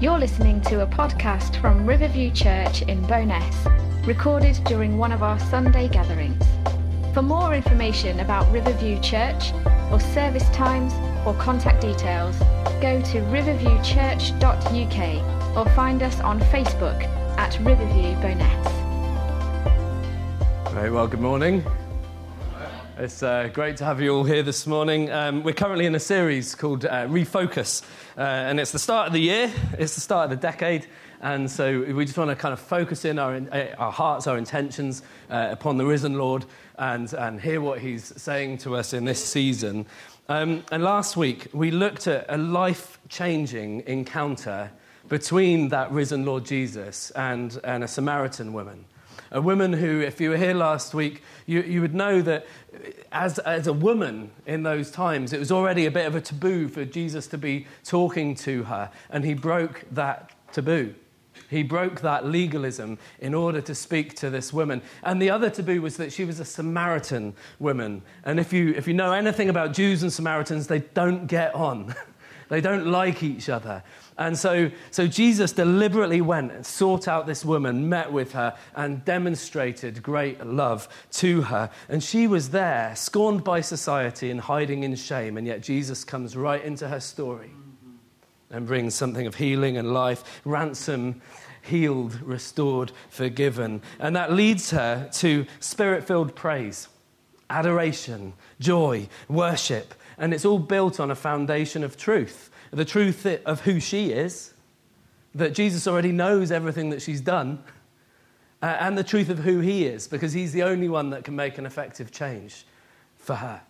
You're listening to a podcast from Riverview Church in Bowness, recorded during one of our Sunday gatherings. For more information about Riverview Church, or service times, or contact details, go to riverviewchurch.uk or find us on Facebook at Riverview Bowness. Very well, good morning. It's uh, great to have you all here this morning. Um, we're currently in a series called uh, Refocus, uh, and it's the start of the year, it's the start of the decade, and so we just want to kind of focus in our, uh, our hearts, our intentions uh, upon the risen Lord and, and hear what he's saying to us in this season. Um, and last week, we looked at a life changing encounter between that risen Lord Jesus and, and a Samaritan woman. A woman who, if you were here last week, you, you would know that as, as a woman in those times, it was already a bit of a taboo for Jesus to be talking to her, and he broke that taboo. He broke that legalism in order to speak to this woman. And the other taboo was that she was a Samaritan woman. And if you, if you know anything about Jews and Samaritans, they don't get on, they don't like each other. And so, so Jesus deliberately went and sought out this woman, met with her, and demonstrated great love to her. And she was there, scorned by society and hiding in shame. And yet Jesus comes right into her story and brings something of healing and life, ransom, healed, restored, forgiven. And that leads her to spirit filled praise, adoration, joy, worship. And it's all built on a foundation of truth the truth of who she is, that Jesus already knows everything that she's done, uh, and the truth of who he is, because he's the only one that can make an effective change for her.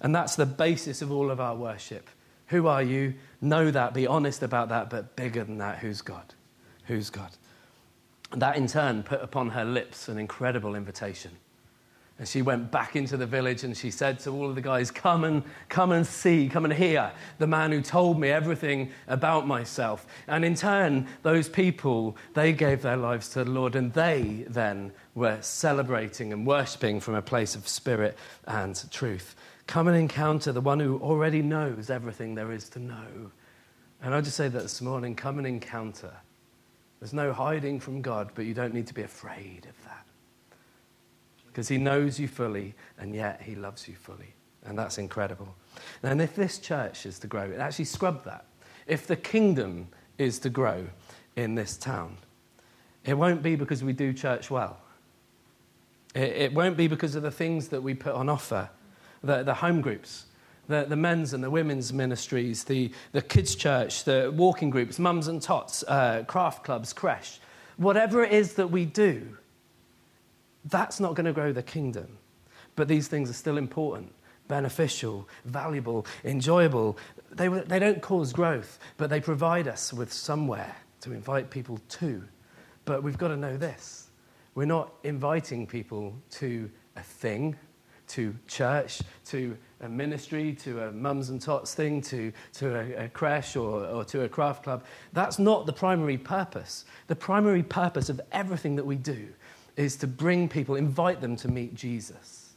And that's the basis of all of our worship. Who are you? Know that, be honest about that, but bigger than that, who's God? Who's God? That in turn put upon her lips an incredible invitation and she went back into the village and she said to all of the guys, Come and, come and see, come and hear the man who told me everything about myself. And in turn, those people, they gave their lives to the Lord and they then were celebrating and worshipping from a place of spirit and truth. Come and encounter the one who already knows everything there is to know. And I just say that this morning come and encounter. There's no hiding from God, but you don't need to be afraid of that because he knows you fully and yet he loves you fully. And that's incredible. And if this church is to grow, it actually scrub that. If the kingdom is to grow in this town, it won't be because we do church well. It, it won't be because of the things that we put on offer, the, the home groups, the, the men's and the women's ministries, the, the kids' church, the walking groups, mums and tots, uh, craft clubs, creche. Whatever it is that we do, that's not going to grow the kingdom. But these things are still important, beneficial, valuable, enjoyable. They, they don't cause growth, but they provide us with somewhere to invite people to. But we've got to know this we're not inviting people to a thing, to church, to a ministry, to a mums and tots thing, to, to a, a creche or, or to a craft club. That's not the primary purpose. The primary purpose of everything that we do is to bring people, invite them to meet Jesus.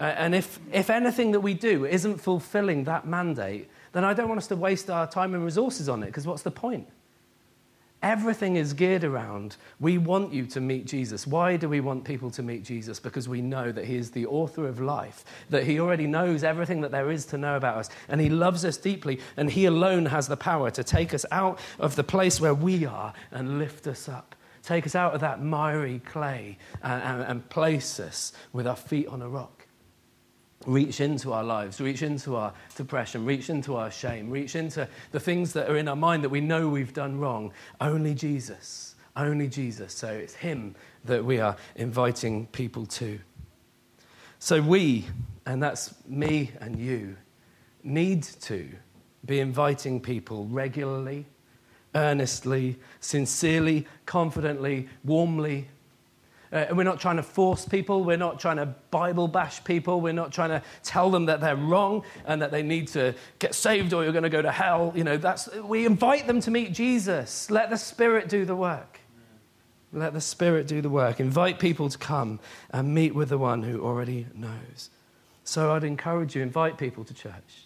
Uh, and if, if anything that we do isn't fulfilling that mandate, then I don't want us to waste our time and resources on it, because what's the point? Everything is geared around we want you to meet Jesus. Why do we want people to meet Jesus? Because we know that He is the author of life, that He already knows everything that there is to know about us, and He loves us deeply, and He alone has the power to take us out of the place where we are and lift us up Take us out of that miry clay and, and, and place us with our feet on a rock. Reach into our lives, reach into our depression, reach into our shame, reach into the things that are in our mind that we know we've done wrong. Only Jesus, only Jesus. So it's Him that we are inviting people to. So we, and that's me and you, need to be inviting people regularly earnestly, sincerely, confidently, warmly. Uh, and we're not trying to force people. We're not trying to Bible bash people. We're not trying to tell them that they're wrong and that they need to get saved or you're going to go to hell. You know, that's, we invite them to meet Jesus. Let the Spirit do the work. Let the Spirit do the work. Invite people to come and meet with the one who already knows. So I'd encourage you, invite people to church.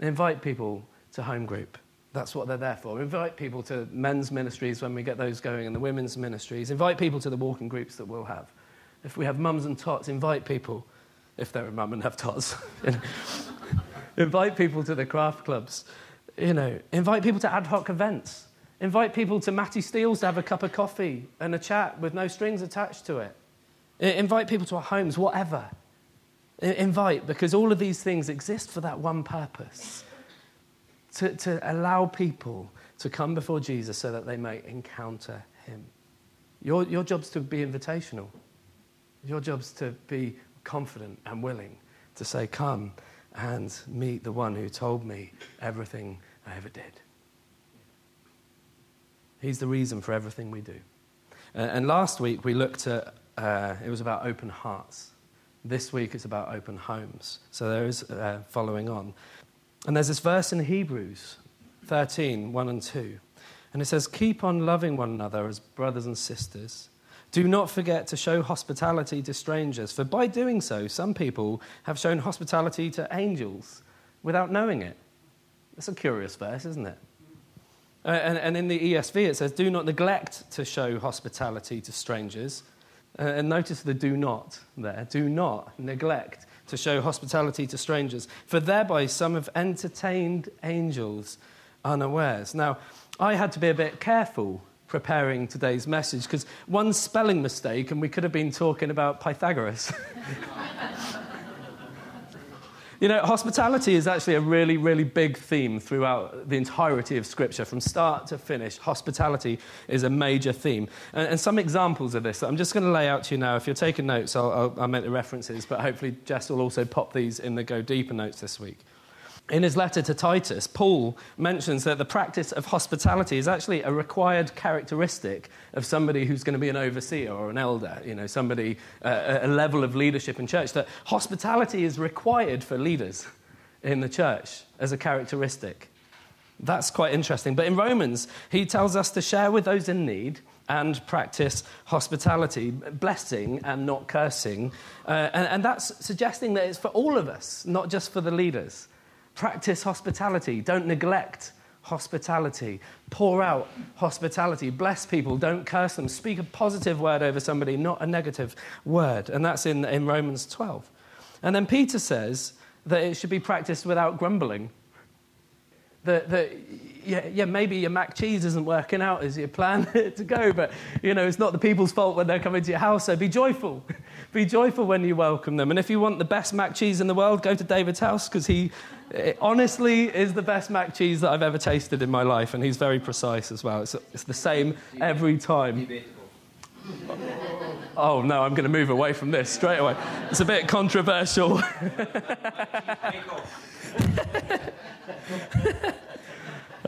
Invite people to home group. That's what they're there for. Invite people to men's ministries when we get those going and the women's ministries. Invite people to the walking groups that we'll have. If we have mums and tots, invite people, if they're a mum and have tots. invite people to the craft clubs. You know, invite people to ad hoc events. Invite people to Matty Steele's to have a cup of coffee and a chat with no strings attached to it. Invite people to our homes, whatever. Invite, because all of these things exist for that one purpose to, to allow people to come before Jesus so that they may encounter him. Your, your job's to be invitational. Your job's to be confident and willing to say, Come and meet the one who told me everything I ever did. He's the reason for everything we do. Uh, and last week we looked at, uh, it was about open hearts. This week it's about open homes. So there is uh, following on. And there's this verse in Hebrews 13, 1 and 2. And it says, Keep on loving one another as brothers and sisters. Do not forget to show hospitality to strangers, for by doing so, some people have shown hospitality to angels without knowing it. That's a curious verse, isn't it? Uh, and, and, in the ESV, it says, Do not neglect to show hospitality to strangers. Uh, and notice the do not there. Do not neglect to show hospitality to strangers, for thereby some have entertained angels unawares. Now, I had to be a bit careful preparing today's message because one spelling mistake, and we could have been talking about Pythagoras. You know, hospitality is actually a really, really big theme throughout the entirety of Scripture, from start to finish. Hospitality is a major theme. And, and some examples of this I'm just going to lay out to you now. If you're taking notes, I'll, I'll, I'll make the references, but hopefully Jess will also pop these in the Go Deeper notes this week. In his letter to Titus, Paul mentions that the practice of hospitality is actually a required characteristic of somebody who's going to be an overseer or an elder, you know, somebody, uh, a level of leadership in church. That hospitality is required for leaders in the church as a characteristic. That's quite interesting. But in Romans, he tells us to share with those in need and practice hospitality, blessing and not cursing. Uh, and, and that's suggesting that it's for all of us, not just for the leaders. Practice hospitality. Don't neglect hospitality. Pour out hospitality. Bless people. Don't curse them. Speak a positive word over somebody, not a negative word. And that's in, in Romans 12. And then Peter says that it should be practiced without grumbling. That, that yeah, yeah, maybe your mac cheese isn't working out as you plan to go, but you know, it's not the people's fault when they're coming to your house, so be joyful. be joyful when you welcome them. And if you want the best mac cheese in the world, go to David's house because he it honestly is the best mac cheese that I've ever tasted in my life, and he's very precise as well. It's, it's the same every time. Oh no, I'm going to move away from this straight away. It's a bit controversial.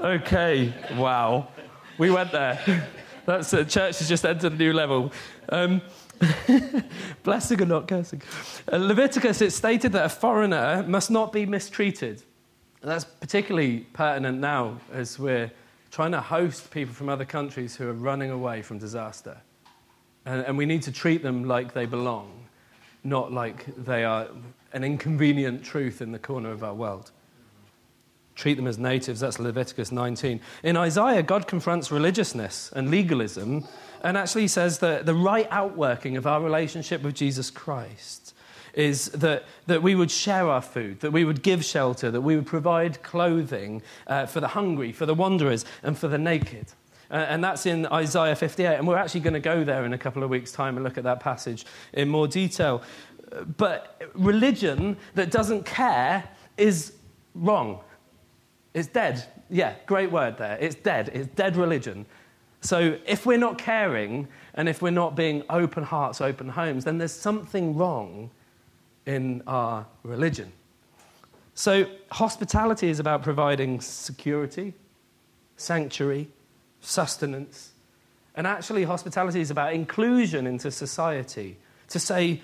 okay, wow. We went there. That's uh, church has just entered a new level. Um, Blessing or not cursing. Uh, Leviticus, it stated that a foreigner must not be mistreated. And that's particularly pertinent now as we're trying to host people from other countries who are running away from disaster. And, and we need to treat them like they belong, not like they are an inconvenient truth in the corner of our world treat them as natives. That's Leviticus 19. In Isaiah, God confronts religiousness and legalism and actually says that the right outworking of our relationship with Jesus Christ is that, that we would share our food, that we would give shelter, that we would provide clothing uh, for the hungry, for the wanderers, and for the naked. Uh, and that's in Isaiah 58. And we're actually going to go there in a couple of weeks' time and look at that passage in more detail. But religion that doesn't care is wrong. It's dead. Yeah, great word there. It's dead. It's dead religion. So if we're not caring and if we're not being open hearts, open homes, then there's something wrong in our religion. So hospitality is about providing security, sanctuary, sustenance. And actually, hospitality is about inclusion into society. To say,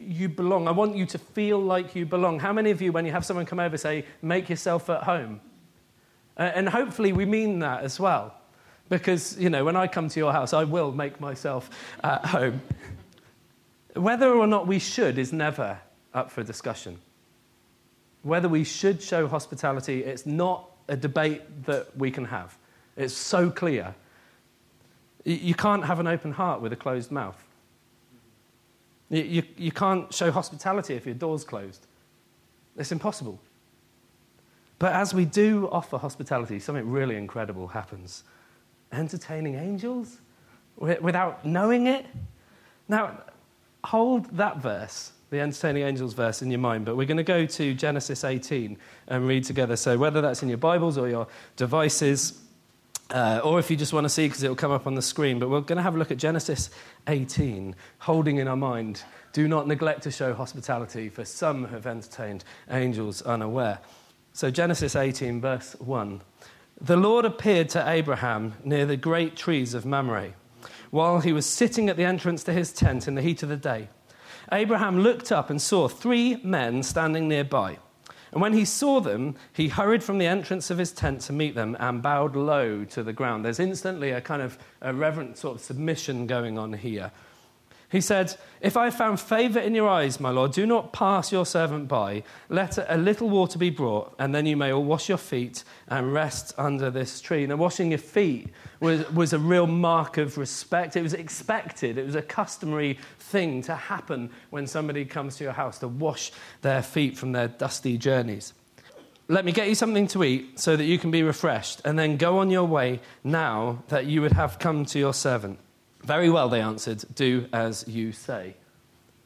you belong. I want you to feel like you belong. How many of you, when you have someone come over, say, make yourself at home? And hopefully, we mean that as well. Because, you know, when I come to your house, I will make myself uh, at home. Whether or not we should is never up for discussion. Whether we should show hospitality, it's not a debate that we can have. It's so clear. You can't have an open heart with a closed mouth. You, you, you can't show hospitality if your door's closed. It's impossible. But as we do offer hospitality, something really incredible happens. Entertaining angels without knowing it? Now, hold that verse, the entertaining angels verse, in your mind, but we're going to go to Genesis 18 and read together. So, whether that's in your Bibles or your devices, uh, or if you just want to see, because it'll come up on the screen, but we're going to have a look at Genesis 18, holding in our mind, do not neglect to show hospitality, for some have entertained angels unaware. So, Genesis 18, verse 1. The Lord appeared to Abraham near the great trees of Mamre while he was sitting at the entrance to his tent in the heat of the day. Abraham looked up and saw three men standing nearby. And when he saw them, he hurried from the entrance of his tent to meet them and bowed low to the ground. There's instantly a kind of a reverent sort of submission going on here. He said, If I have found favor in your eyes, my Lord, do not pass your servant by. Let a little water be brought, and then you may all wash your feet and rest under this tree. Now, washing your feet was, was a real mark of respect. It was expected, it was a customary thing to happen when somebody comes to your house to wash their feet from their dusty journeys. Let me get you something to eat so that you can be refreshed, and then go on your way now that you would have come to your servant. Very well, they answered, do as you say.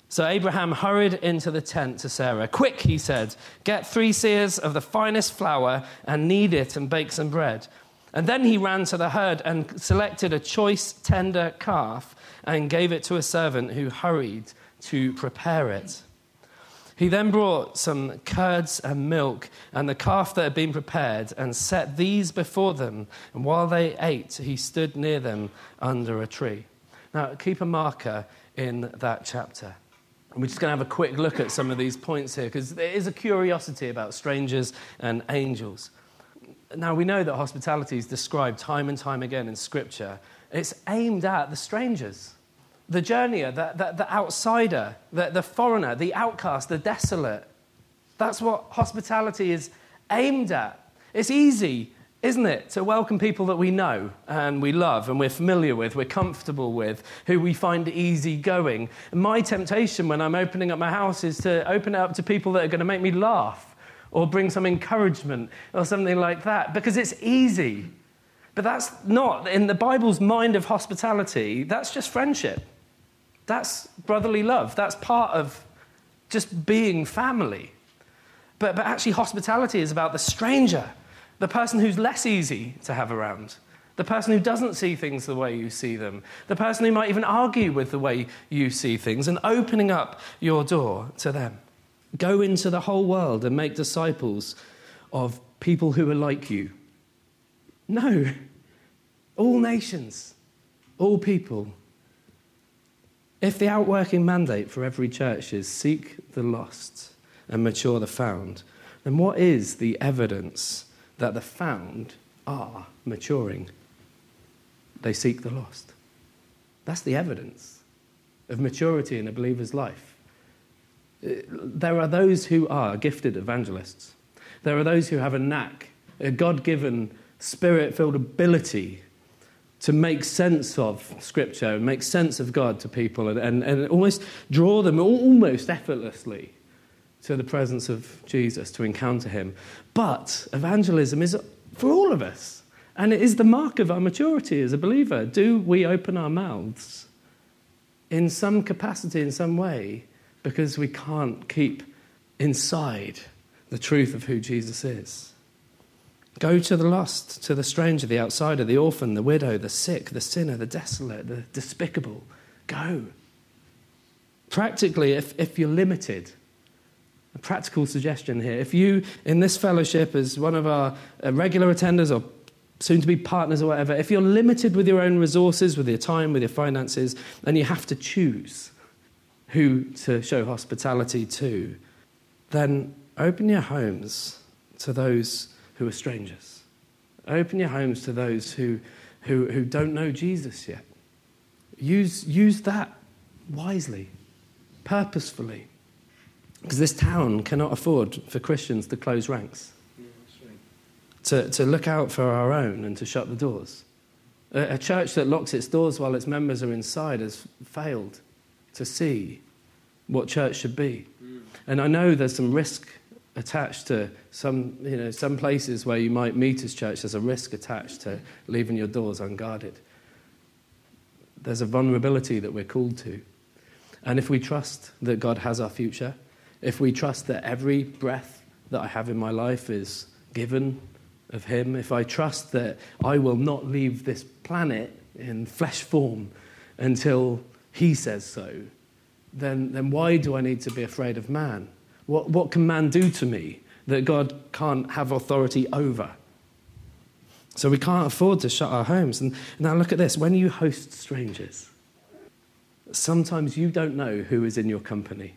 So Abraham hurried into the tent to Sarah. Quick, he said, get three seahs of the finest flour and knead it and bake some bread. And then he ran to the herd and selected a choice, tender calf and gave it to a servant who hurried to prepare it. He then brought some curds and milk and the calf that had been prepared and set these before them. And while they ate, he stood near them under a tree. Now, keep a marker in that chapter. We're just going to have a quick look at some of these points here because there is a curiosity about strangers and angels. Now, we know that hospitality is described time and time again in Scripture. It's aimed at the strangers the journeyer, the, the, the outsider, the, the foreigner, the outcast, the desolate. That's what hospitality is aimed at. It's easy, isn't it, to welcome people that we know and we love and we're familiar with, we're comfortable with, who we find easygoing. My temptation when I'm opening up my house is to open it up to people that are going to make me laugh or bring some encouragement or something like that because it's easy. But that's not, in the Bible's mind of hospitality, that's just friendship. That's brotherly love. That's part of just being family. But, but actually, hospitality is about the stranger, the person who's less easy to have around, the person who doesn't see things the way you see them, the person who might even argue with the way you see things, and opening up your door to them. Go into the whole world and make disciples of people who are like you. No, all nations, all people if the outworking mandate for every church is seek the lost and mature the found, then what is the evidence that the found are maturing? They seek the lost. That's the evidence of maturity in a believer's life. There are those who are gifted evangelists. There are those who have a knack, a God given, spirit filled ability to make sense of Scripture and make sense of God to people and, and, and almost draw them almost effortlessly to the presence of Jesus, to encounter Him. But evangelism is for all of us, and it is the mark of our maturity as a believer. Do we open our mouths in some capacity, in some way, because we can't keep inside the truth of who Jesus is? Go to the lost, to the stranger, the outsider, the orphan, the widow, the sick, the sinner, the desolate, the despicable. Go. Practically, if, if you're limited, a practical suggestion here. If you, in this fellowship, as one of our uh, regular attenders or soon to be partners or whatever, if you're limited with your own resources, with your time, with your finances, and you have to choose who to show hospitality to, then open your homes to those who are strangers. Open your homes to those who, who, who don't know Jesus yet. Use, use that wisely, purposefully. Because this town cannot afford for Christians to close ranks. to, to look out for our own and to shut the doors. A, a church that locks its doors while its members are inside has failed to see what church should be. Mm. And I know there's some risk attached to some, you know, some places where you might meet as church, there's a risk attached to leaving your doors unguarded. There's a vulnerability that we're called to. And if we trust that God has our future, if we trust that every breath that I have in my life is given of Him, if I trust that I will not leave this planet in flesh form until He says so, then, then why do I need to be afraid of man? What, what can man do to me that God can't have authority over? So we can't afford to shut our homes. And now look at this when you host strangers, sometimes you don't know who is in your company.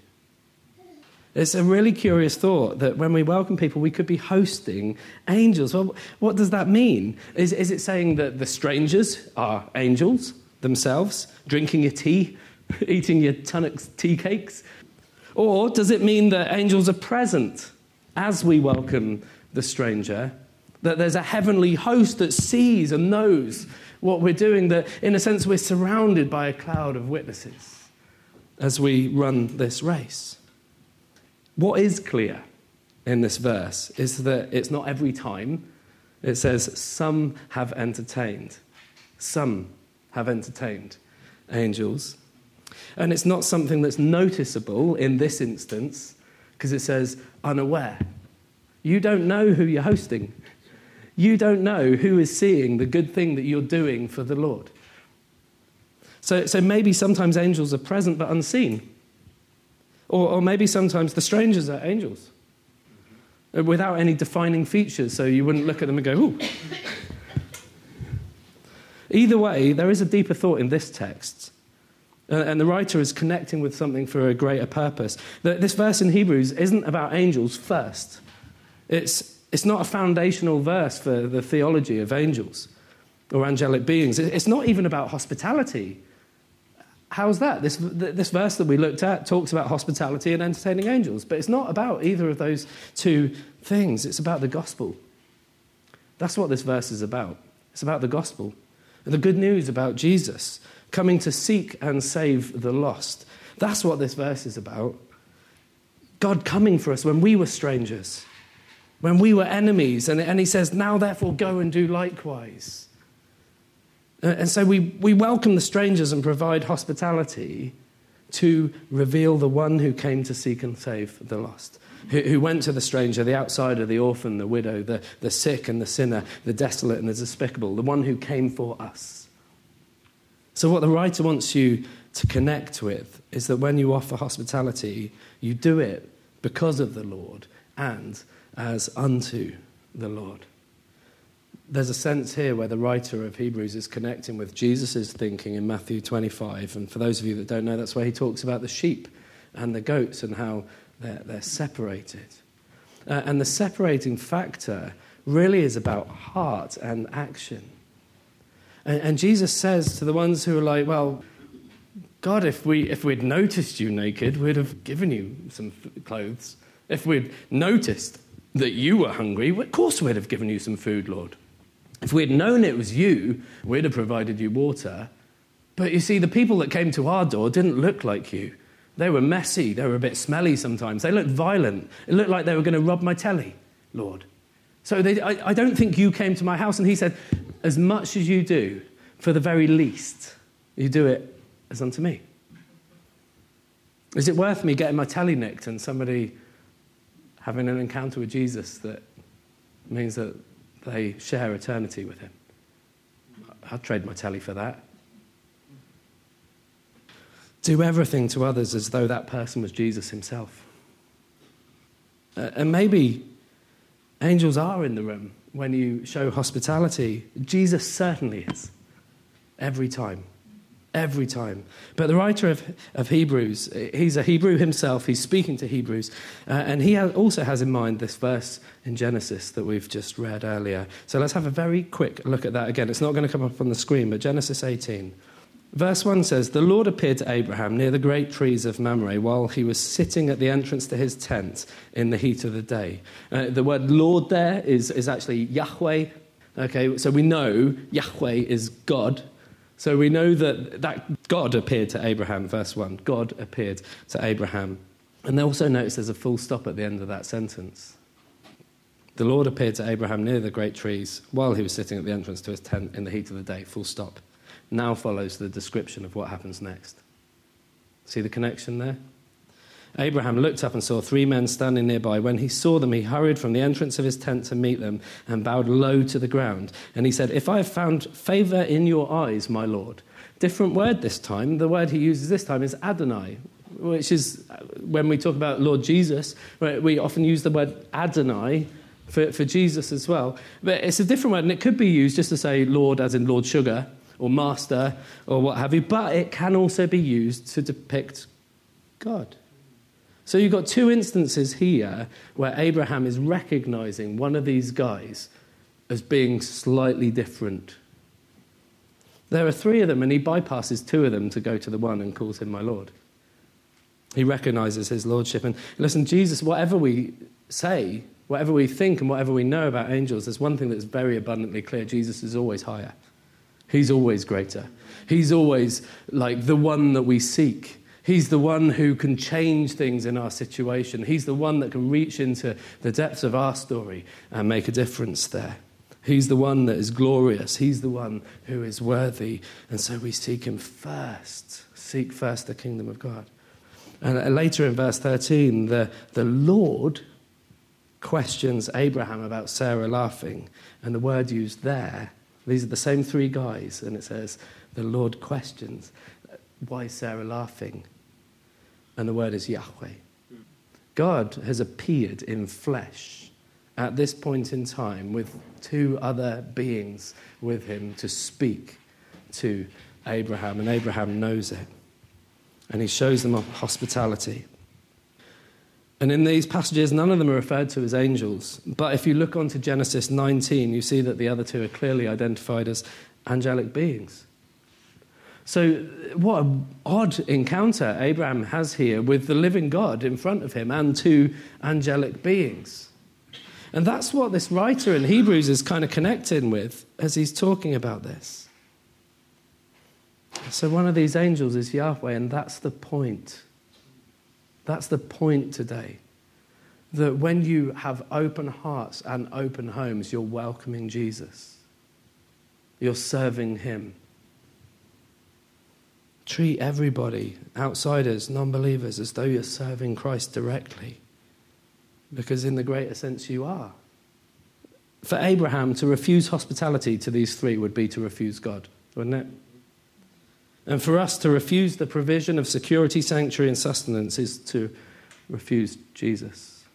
It's a really curious thought that when we welcome people, we could be hosting angels. Well, what does that mean? Is, is it saying that the strangers are angels themselves, drinking your tea, eating your Tunnock's tea cakes? Or does it mean that angels are present as we welcome the stranger? That there's a heavenly host that sees and knows what we're doing, that in a sense we're surrounded by a cloud of witnesses as we run this race. What is clear in this verse is that it's not every time. It says, Some have entertained. Some have entertained angels. And it's not something that's noticeable in this instance because it says unaware. You don't know who you're hosting. You don't know who is seeing the good thing that you're doing for the Lord. So, so maybe sometimes angels are present but unseen. Or, or maybe sometimes the strangers are angels uh, without any defining features, so you wouldn't look at them and go, ooh. Either way, there is a deeper thought in this text Uh, and the writer is connecting with something for a greater purpose. This verse in Hebrews isn't about angels first. It's, it's not a foundational verse for the theology of angels or angelic beings. It's not even about hospitality. How's that? This, this verse that we looked at talks about hospitality and entertaining angels, but it's not about either of those two things. It's about the gospel. That's what this verse is about. It's about the gospel. The good news about Jesus coming to seek and save the lost. That's what this verse is about. God coming for us when we were strangers, when we were enemies. And, and he says, Now therefore go and do likewise. Uh, and so we, we welcome the strangers and provide hospitality to reveal the one who came to seek and save the lost, who, who went to the stranger, the outsider, the orphan, the widow, the, the sick and the sinner, the desolate and the despicable, the one who came for us. So, what the writer wants you to connect with is that when you offer hospitality, you do it because of the Lord and as unto the Lord. There's a sense here where the writer of Hebrews is connecting with Jesus' thinking in Matthew 25. And for those of you that don't know, that's where he talks about the sheep and the goats and how they're, they're separated. Uh, and the separating factor really is about heart and action. And, and Jesus says to the ones who are like, well, God, if, we, if we'd noticed you naked, we'd have given you some clothes. If we'd noticed that you were hungry, of course we'd have given you some food, Lord. If we'd known it was you, we'd have provided you water. But you see, the people that came to our door didn't look like you. They were messy, they were a bit smelly sometimes, they looked violent. It looked like they were going to rob my telly, Lord. So they, I, I don't think you came to my house. And he said, As much as you do, for the very least, you do it as unto me. Is it worth me getting my telly nicked and somebody having an encounter with Jesus that means that they share eternity with him? I'd trade my telly for that. Do everything to others as though that person was Jesus himself. Uh, and maybe Angels are in the room when you show hospitality. Jesus certainly is. Every time. Every time. But the writer of, of Hebrews, he's a Hebrew himself, he's speaking to Hebrews, uh, and he also has in mind this verse in Genesis that we've just read earlier. So let's have a very quick look at that again. It's not going to come up on the screen, but Genesis 18. Verse 1 says, The Lord appeared to Abraham near the great trees of Mamre while he was sitting at the entrance to his tent in the heat of the day. Uh, the word Lord there is, is actually Yahweh. Okay, so we know Yahweh is God. So we know that, that God appeared to Abraham, verse 1. God appeared to Abraham. And they also notice there's a full stop at the end of that sentence. The Lord appeared to Abraham near the great trees while he was sitting at the entrance to his tent in the heat of the day, full stop. Now follows the description of what happens next. See the connection there? Abraham looked up and saw three men standing nearby. When he saw them, he hurried from the entrance of his tent to meet them and bowed low to the ground. And he said, If I have found favor in your eyes, my Lord. Different word this time. The word he uses this time is Adonai, which is uh, when we talk about Lord Jesus, we often use the word Adonai for, for Jesus as well. But it's a different word, and it could be used just to say Lord, as in Lord Sugar, or master or what have you, but it can also be used to depict God. So you've got two instances here where Abraham is recognizing one of these guys as being slightly different. There are three of them, and he bypasses two of them to go to the one and calls him my Lord. He recognizes his lordship. And listen, Jesus, whatever we say, whatever we think, and whatever we know about angels, there's one thing that's very abundantly clear Jesus is always higher. He's always greater. He's always like the one that we seek. He's the one who can change things in our situation. He's the one that can reach into the depths of our story and make a difference there. He's the one that is glorious. He's the one who is worthy. And so we seek him first. Seek first the kingdom of God. And uh, later in verse 13, the, the Lord questions Abraham about Sarah laughing. And the word used there these are the same three guys, and it says, The Lord questions, Why is Sarah laughing? And the word is Yahweh. God has appeared in flesh at this point in time with two other beings with him to speak to Abraham, and Abraham knows it. And he shows them hospitality. And in these passages, none of them are referred to as angels. But if you look onto Genesis 19, you see that the other two are clearly identified as angelic beings. So, what an odd encounter Abraham has here with the living God in front of him and two angelic beings. And that's what this writer in Hebrews is kind of connecting with as he's talking about this. So, one of these angels is Yahweh, and that's the point. That's the point today. That when you have open hearts and open homes, you're welcoming Jesus. You're serving Him. Treat everybody, outsiders, non believers, as though you're serving Christ directly. Because, in the greater sense, you are. For Abraham, to refuse hospitality to these three would be to refuse God, wouldn't it? And for us to refuse the provision of security, sanctuary, and sustenance is to refuse Jesus.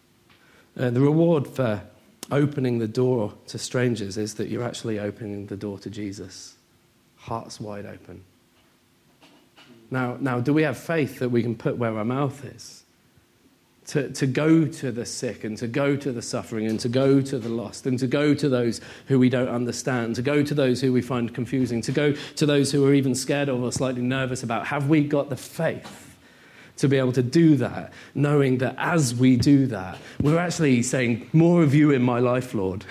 Uh, the reward for opening the door to strangers is that you're actually opening the door to Jesus, hearts wide open. Now, now, do we have faith that we can put where our mouth is? To, to go to the sick and to go to the suffering and to go to the lost and to go to those who we don't understand, to go to those who we find confusing, to go to those who are even scared of or slightly nervous about. Have we got the faith to be able to do that, knowing that as we do that, we're actually saying, More of you in my life, Lord?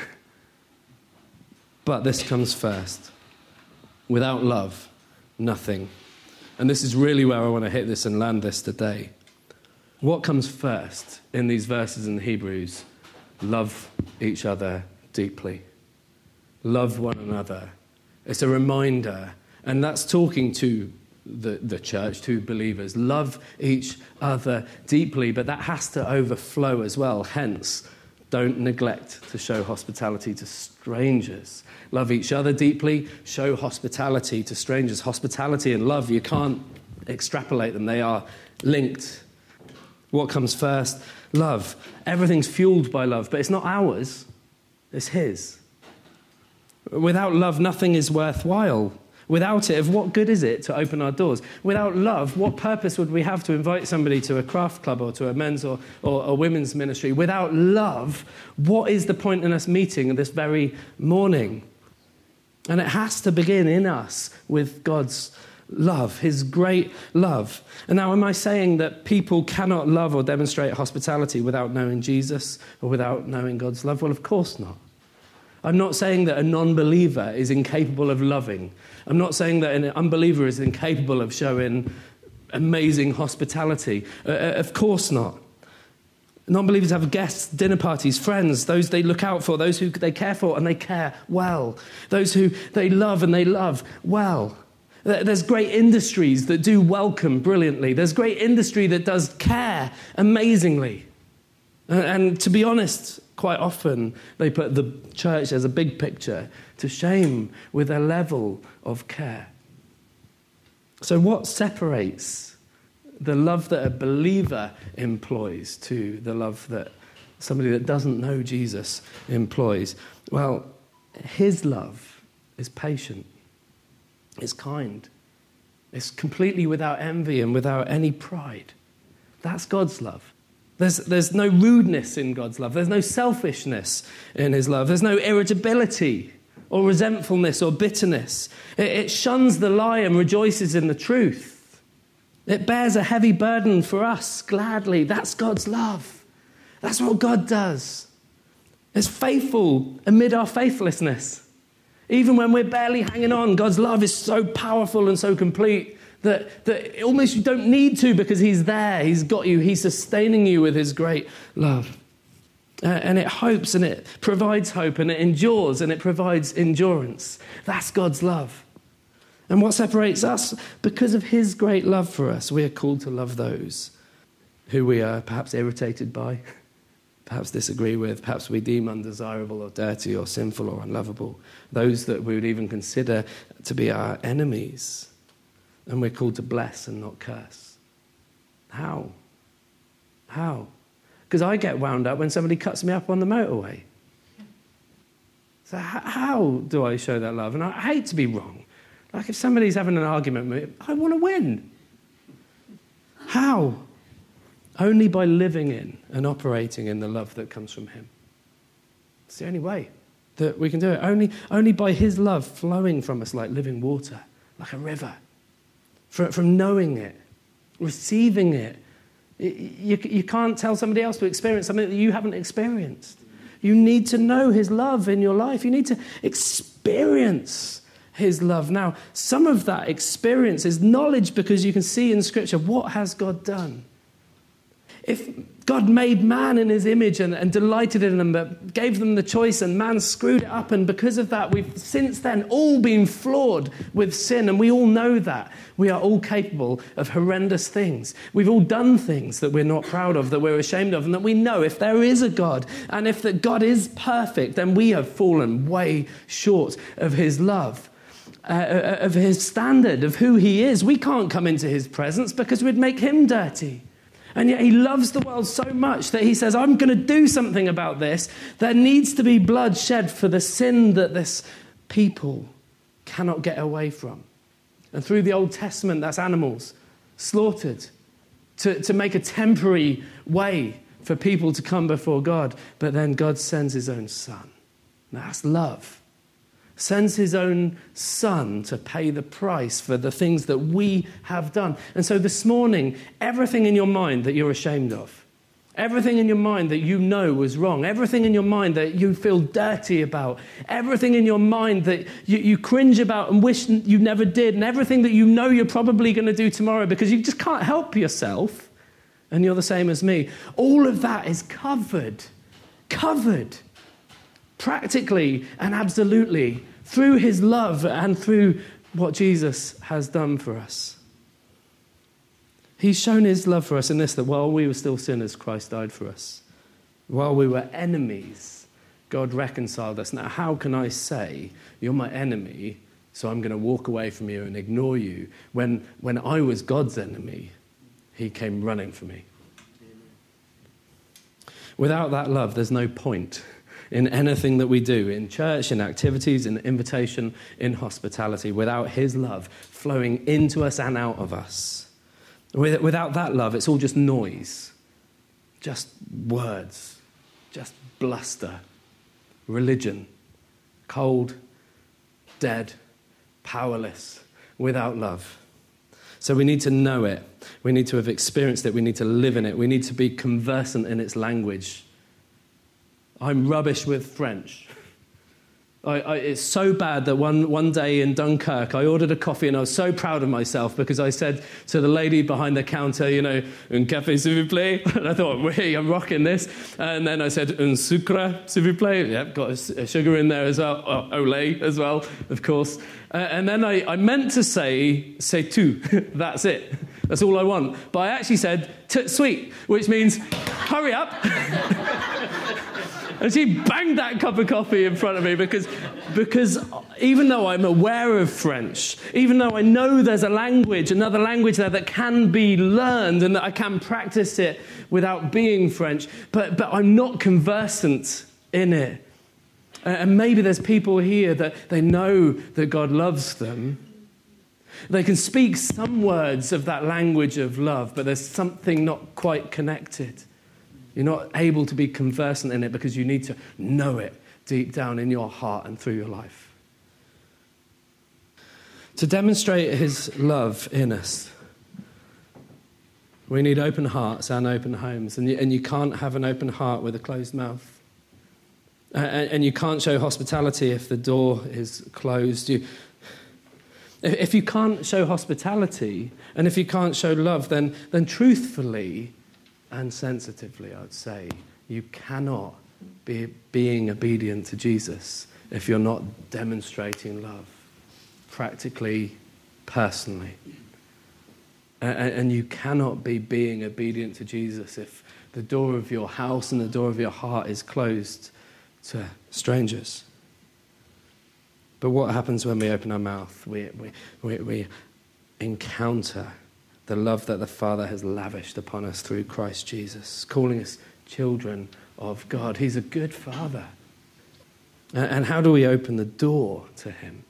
But this comes first. Without love, nothing. And this is really where I want to hit this and land this today. What comes first in these verses in Hebrews? Love each other deeply. Love one another. It's a reminder, and that's talking to the, the church, to believers. Love each other deeply, but that has to overflow as well. Hence, don't neglect to show hospitality to strangers. Love each other deeply, show hospitality to strangers. Hospitality and love, you can't extrapolate them, they are linked what comes first? Love. Everything's fueled by love, but it's not ours, it's His. Without love, nothing is worthwhile. Without it, of what good is it to open our doors? Without love, what purpose would we have to invite somebody to a craft club or to a men's or, or a women's ministry? Without love, what is the point in us meeting this very morning? And it has to begin in us with God's love, his great love. And now, am I saying that people cannot love or demonstrate hospitality without knowing Jesus or without knowing God's love? Well, of course not. I'm not saying that a non believer is incapable of loving. I'm not saying that an unbeliever is incapable of showing amazing hospitality. Uh, uh of course not. Non believers have guests, dinner parties, friends, those they look out for, those who they care for and they care well, those who they love and they love well. There's great industries that do welcome brilliantly. There's great industry that does care amazingly. And to be honest, quite often they put the church as a big picture to shame with their level of care. So, what separates the love that a believer employs to the love that somebody that doesn't know Jesus employs? Well, his love is patient. It's kind. It's completely without envy and without any pride. That's God's love. There's, there's no rudeness in God's love. There's no selfishness in His love. There's no irritability or resentfulness or bitterness. It, it shuns the lie and rejoices in the truth. It bears a heavy burden for us gladly. That's God's love. That's what God does. It's faithful amid our faithlessness. Even when we're barely hanging on, God's love is so powerful and so complete that, that almost you don't need to because He's there. He's got you. He's sustaining you with His great love. Uh, and it hopes and it provides hope and it endures and it provides endurance. That's God's love. And what separates us? Because of His great love for us, we are called to love those who we are perhaps irritated by perhaps disagree with, perhaps we deem undesirable or dirty or sinful or unlovable, those that we would even consider to be our enemies. And we're called to bless and not curse. How? How? Because I get wound up when somebody cuts me up on the motorway. So, how do I show that love? And I hate to be wrong. Like, if somebody's having an argument with me, I want to win. How? Only by living in and operating in the love that comes from Him. It's the only way that we can do it. Only, only by His love flowing from us like living water, like a river. From, from knowing it, receiving it. You, you can't tell somebody else to experience something that you haven't experienced. You need to know His love in your life. You need to experience His love. Now, some of that experience is knowledge because you can see in Scripture what has God done. If God made man in his image and, and, delighted in them, but gave them the choice, and man screwed it up, and because of that, we've since then all been flawed with sin, and we all know that. We are all capable of horrendous things. We've all done things that we're not proud of, that we're ashamed of, and that we know if there is a God, and if that God is perfect, then we have fallen way short of his love. Uh, uh of his standard, of who he is. We can't come into his presence because we'd make him dirty. And yet he loves the world so much that he says, I'm going to do something about this. There needs to be blood shed for the sin that this people cannot get away from. And through the Old Testament, that's animals slaughtered to, to make a temporary way for people to come before God. But then God sends his own son. That's love sends his own son to pay the price for the things that we have done. And so this morning, everything in your mind that you're ashamed of, everything in your mind that you know was wrong, everything in your mind that you feel dirty about, everything in your mind that you, you cringe about and wish you never did, and everything that you know you're probably going to do tomorrow because you just can't help yourself, and you're the same as me, all of that is covered, covered practically and absolutely through his love and through what Jesus has done for us. He's shown his love for us in this that while we were still sinners, Christ died for us. While we were enemies, God reconciled us. Now, how can I say, You're my enemy, so I'm going to walk away from you and ignore you? When, when I was God's enemy, he came running for me. Without that love, there's no point in anything that we do, in church, in activities, in invitation, in hospitality, without His love flowing into us and out of us. Without that love, it's all just noise, just words, just bluster, religion, cold, dead, powerless, without love. So we need to know it. We need to have experienced it. We need to live in it. We need to be conversant in its language. I'm rubbish with French. I, I, it's so bad that one, one day in Dunkirk, I ordered a coffee and I was so proud of myself because I said to the lady behind the counter, you know, un café s'il vous plaît. And I thought, wait, I'm rocking this. And then I said, un sucre s'il vous plaît. Yep, got a, a sugar in there as well. Oh, au lait as well, of course. Uh, and then I, I meant to say, c'est tout. That's it. That's all I want. But I actually said, sweet, which means hurry up. And she banged that cup of coffee in front of me because, because even though I'm aware of French, even though I know there's a language, another language there that can be learned and that I can practice it without being French, but, but I'm not conversant in it. And maybe there's people here that they know that God loves them. They can speak some words of that language of love, but there's something not quite connected. You're not able to be conversant in it because you need to know it deep down in your heart and through your life. To demonstrate his love in us, we need open hearts and open homes. And you, and you can't have an open heart with a closed mouth. And, and you can't show hospitality if the door is closed. You, if you can't show hospitality and if you can't show love, then, then truthfully, and sensitively, I'd say, you cannot be being obedient to Jesus if you're not demonstrating love, practically, personally. And you cannot be being obedient to Jesus if the door of your house and the door of your heart is closed to strangers. But what happens when we open our mouth? We, we, we, we encounter the love that the Father has lavished upon us through Christ Jesus, calling us children of God. He's a good Father. And how do we open the door to Him?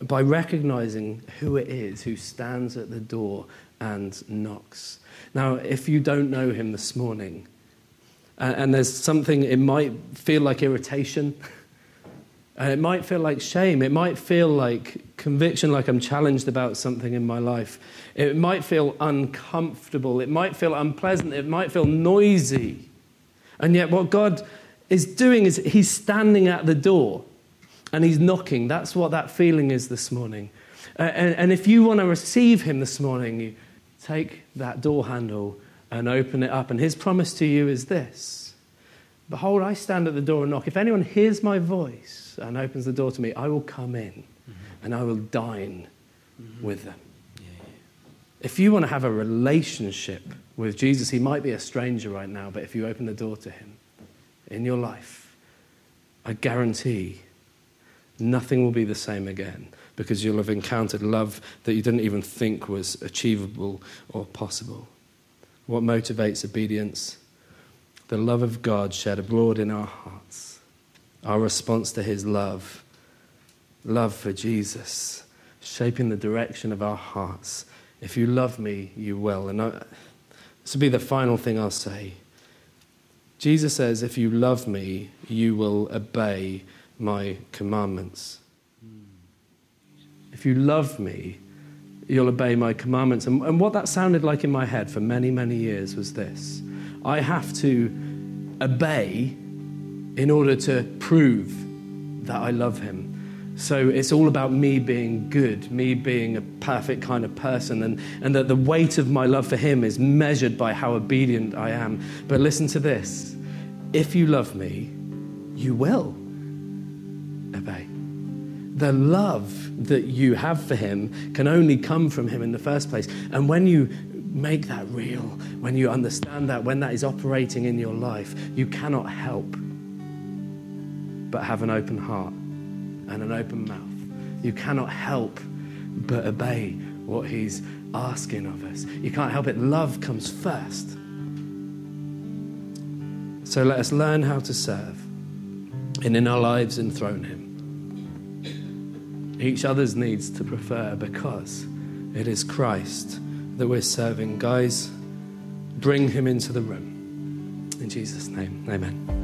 By recognizing who it is who stands at the door and knocks. Now, if you don't know Him this morning, and there's something, it might feel like irritation. And it might feel like shame. It might feel like conviction, like I'm challenged about something in my life. It might feel uncomfortable. It might feel unpleasant. It might feel noisy. And yet, what God is doing is He's standing at the door and He's knocking. That's what that feeling is this morning. And, and if you want to receive Him this morning, you take that door handle and open it up. And His promise to you is this Behold, I stand at the door and knock. If anyone hears my voice, and opens the door to me, I will come in mm-hmm. and I will dine mm-hmm. with them. Yeah, yeah. If you want to have a relationship with Jesus, he might be a stranger right now, but if you open the door to him in your life, I guarantee nothing will be the same again because you'll have encountered love that you didn't even think was achievable or possible. What motivates obedience? The love of God shed abroad in our hearts our response to his love, love for Jesus, shaping the direction of our hearts. If you love me, you will. And I, this will be the final thing I'll say. Jesus says, If you love me, you will obey my commandments. If you love me, you'll obey my commandments. And, and what that sounded like in my head for many, many years was this I have to obey in order to prove that I love him. So it's all about me being good, me being a perfect kind of person, and, and that the weight of my love for him is measured by how obedient I am. But listen to this if you love me, you will obey. The love that you have for him can only come from him in the first place. And when you make that real, when you understand that, when that is operating in your life, you cannot help but have an open heart and an open mouth. You cannot help but obey what He's asking of us. You can't help it. Love comes first. So let us learn how to serve and in our lives enthrone Him. Each other's needs to prefer because it is Christ that we're serving. Guys, bring Him into the room. In Jesus' name, amen.